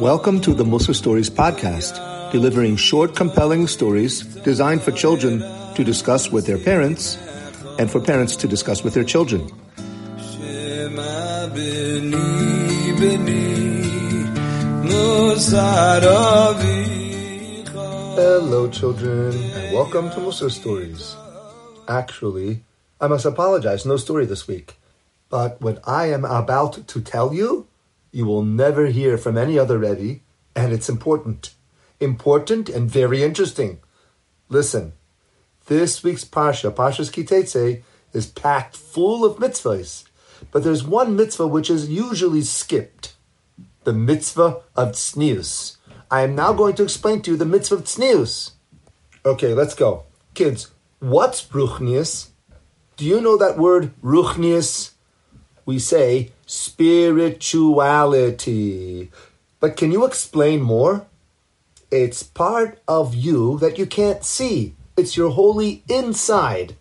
Welcome to the Musa Stories podcast, delivering short, compelling stories designed for children to discuss with their parents and for parents to discuss with their children. Hello, children, and welcome to Musa Stories. Actually, I must apologize, no story this week. But what I am about to tell you, you will never hear from any other Rebbe, and it's important. Important and very interesting. Listen, this week's Parsha, Parshas Kitetse, is packed full of mitzvahs. But there's one mitzvah which is usually skipped. The mitzvah of tznius. I am now going to explain to you the mitzvah of tznius. Okay, let's go. Kids, what's ruchnius? Do you know that word ruchnius? We say spirituality. But can you explain more? It's part of you that you can't see. It's your holy inside.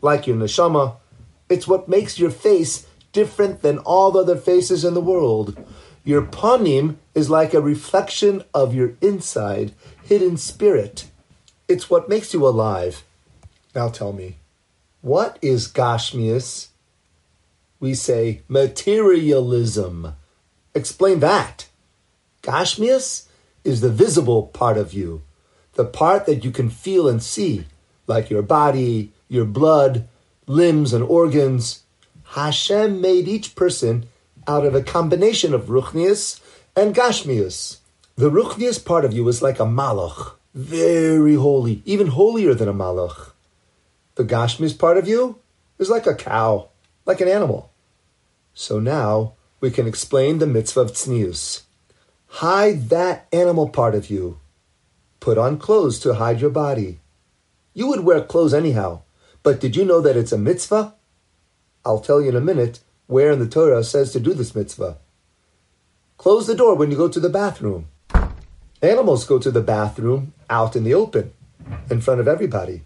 Like your neshama. It's what makes your face different than all the other faces in the world. Your panim is like a reflection of your inside, hidden spirit. It's what makes you alive. Now tell me, what is Gashmius? We say materialism. Explain that. Gashmius is the visible part of you, the part that you can feel and see, like your body, your blood, limbs, and organs. Hashem made each person out of a combination of Ruchnius and Gashmius. The Ruchnius part of you is like a Malach, very holy, even holier than a Malach. The Gashmius part of you is like a cow, like an animal. So now we can explain the mitzvah of tznius. Hide that animal part of you. Put on clothes to hide your body. You would wear clothes anyhow, but did you know that it's a mitzvah? I'll tell you in a minute where in the Torah says to do this mitzvah. Close the door when you go to the bathroom. Animals go to the bathroom out in the open, in front of everybody.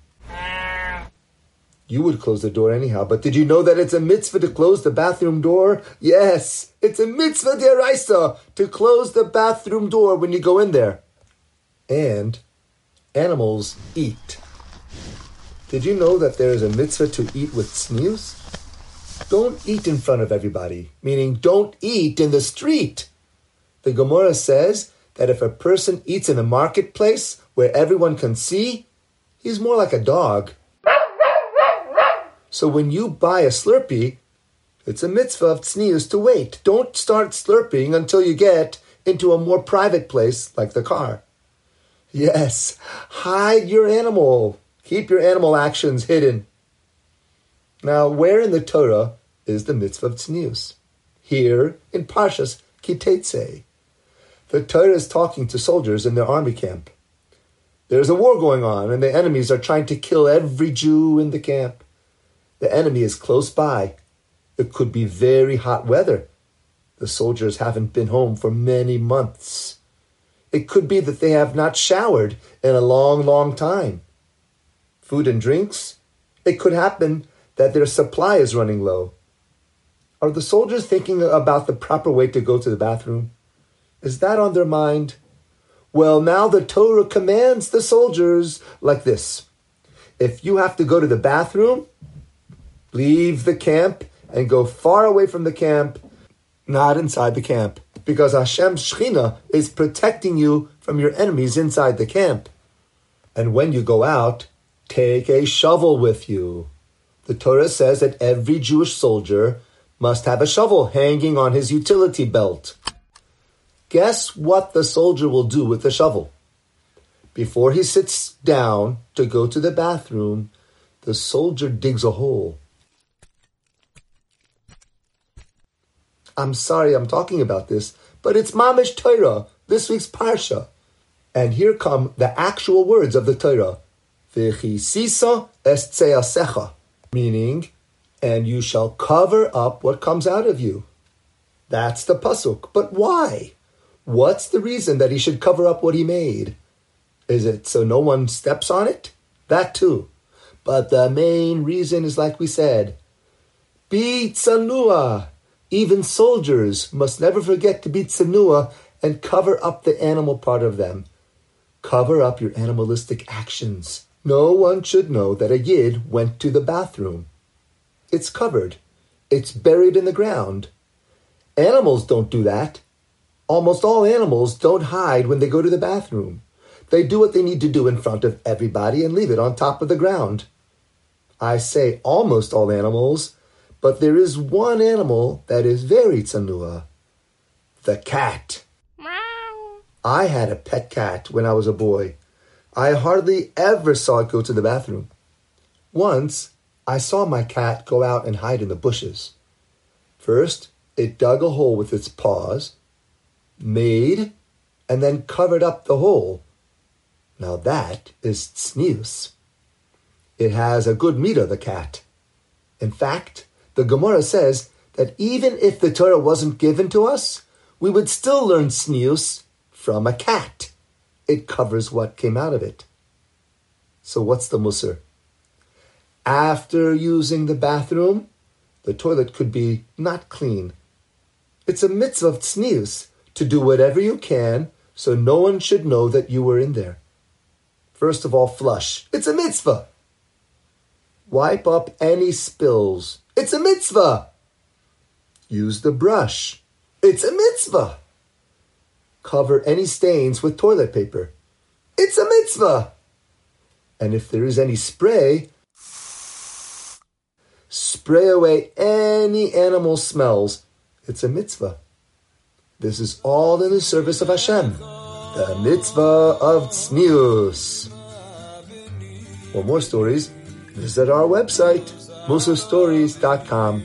You would close the door anyhow, but did you know that it's a mitzvah to close the bathroom door? Yes, it's a mitzvah deraisa to close the bathroom door when you go in there. And animals eat. Did you know that there is a mitzvah to eat with tznius? Don't eat in front of everybody, meaning don't eat in the street. The Gemara says that if a person eats in a marketplace where everyone can see, he's more like a dog. So when you buy a Slurpee, it's a mitzvah of tznius to wait. Don't start slurping until you get into a more private place like the car. Yes, hide your animal. Keep your animal actions hidden. Now, where in the Torah is the mitzvah of tznius? Here in Parshas Kitetse. The Torah is talking to soldiers in their army camp. There's a war going on, and the enemies are trying to kill every Jew in the camp. The enemy is close by. It could be very hot weather. The soldiers haven't been home for many months. It could be that they have not showered in a long, long time. Food and drinks? It could happen that their supply is running low. Are the soldiers thinking about the proper way to go to the bathroom? Is that on their mind? Well, now the Torah commands the soldiers like this If you have to go to the bathroom, leave the camp and go far away from the camp, not inside the camp, because Hashem's Shechina is protecting you from your enemies inside the camp. And when you go out, take a shovel with you. The Torah says that every Jewish soldier must have a shovel hanging on his utility belt. Guess what the soldier will do with the shovel? Before he sits down to go to the bathroom, the soldier digs a hole. I'm sorry I'm talking about this, but it's Mamish Torah, this week's Parsha. And here come the actual words of the Torah. V'chisisa es meaning, and you shall cover up what comes out of you. That's the pasuk. But why? What's the reason that he should cover up what he made? Is it so no one steps on it? That too. But the main reason is like we said. Be tsanua. Even soldiers must never forget to be tsanua and cover up the animal part of them. Cover up your animalistic actions. No one should know that a yid went to the bathroom. It's covered. It's buried in the ground. Animals don't do that. Almost all animals don't hide when they go to the bathroom. They do what they need to do in front of everybody and leave it on top of the ground. I say almost all animals, but there is one animal that is very tsanua. The cat. Meow. I had a pet cat when I was a boy. I hardly ever saw it go to the bathroom. Once, I saw my cat go out and hide in the bushes. First, it dug a hole with its paws, made, and then covered up the hole. Now that is tznius. It has a good meter, the cat. In fact, the Gemara says that even if the Torah wasn't given to us, we would still learn tznius from a cat. It covers what came out of it. So what's the mussar? After using the bathroom, the toilet could be not clean. It's a mitzvah of to do whatever you can so no one should know that you were in there. First of all, flush. It's a mitzvah. Wipe up any spills. It's a mitzvah. Use the brush. It's a mitzvah cover any stains with toilet paper. It's a mitzvah. And if there is any spray, spray away any animal smells. It's a mitzvah. This is all in the service of Hashem, the mitzvah of tznius. For more stories, visit our website, musastories.com.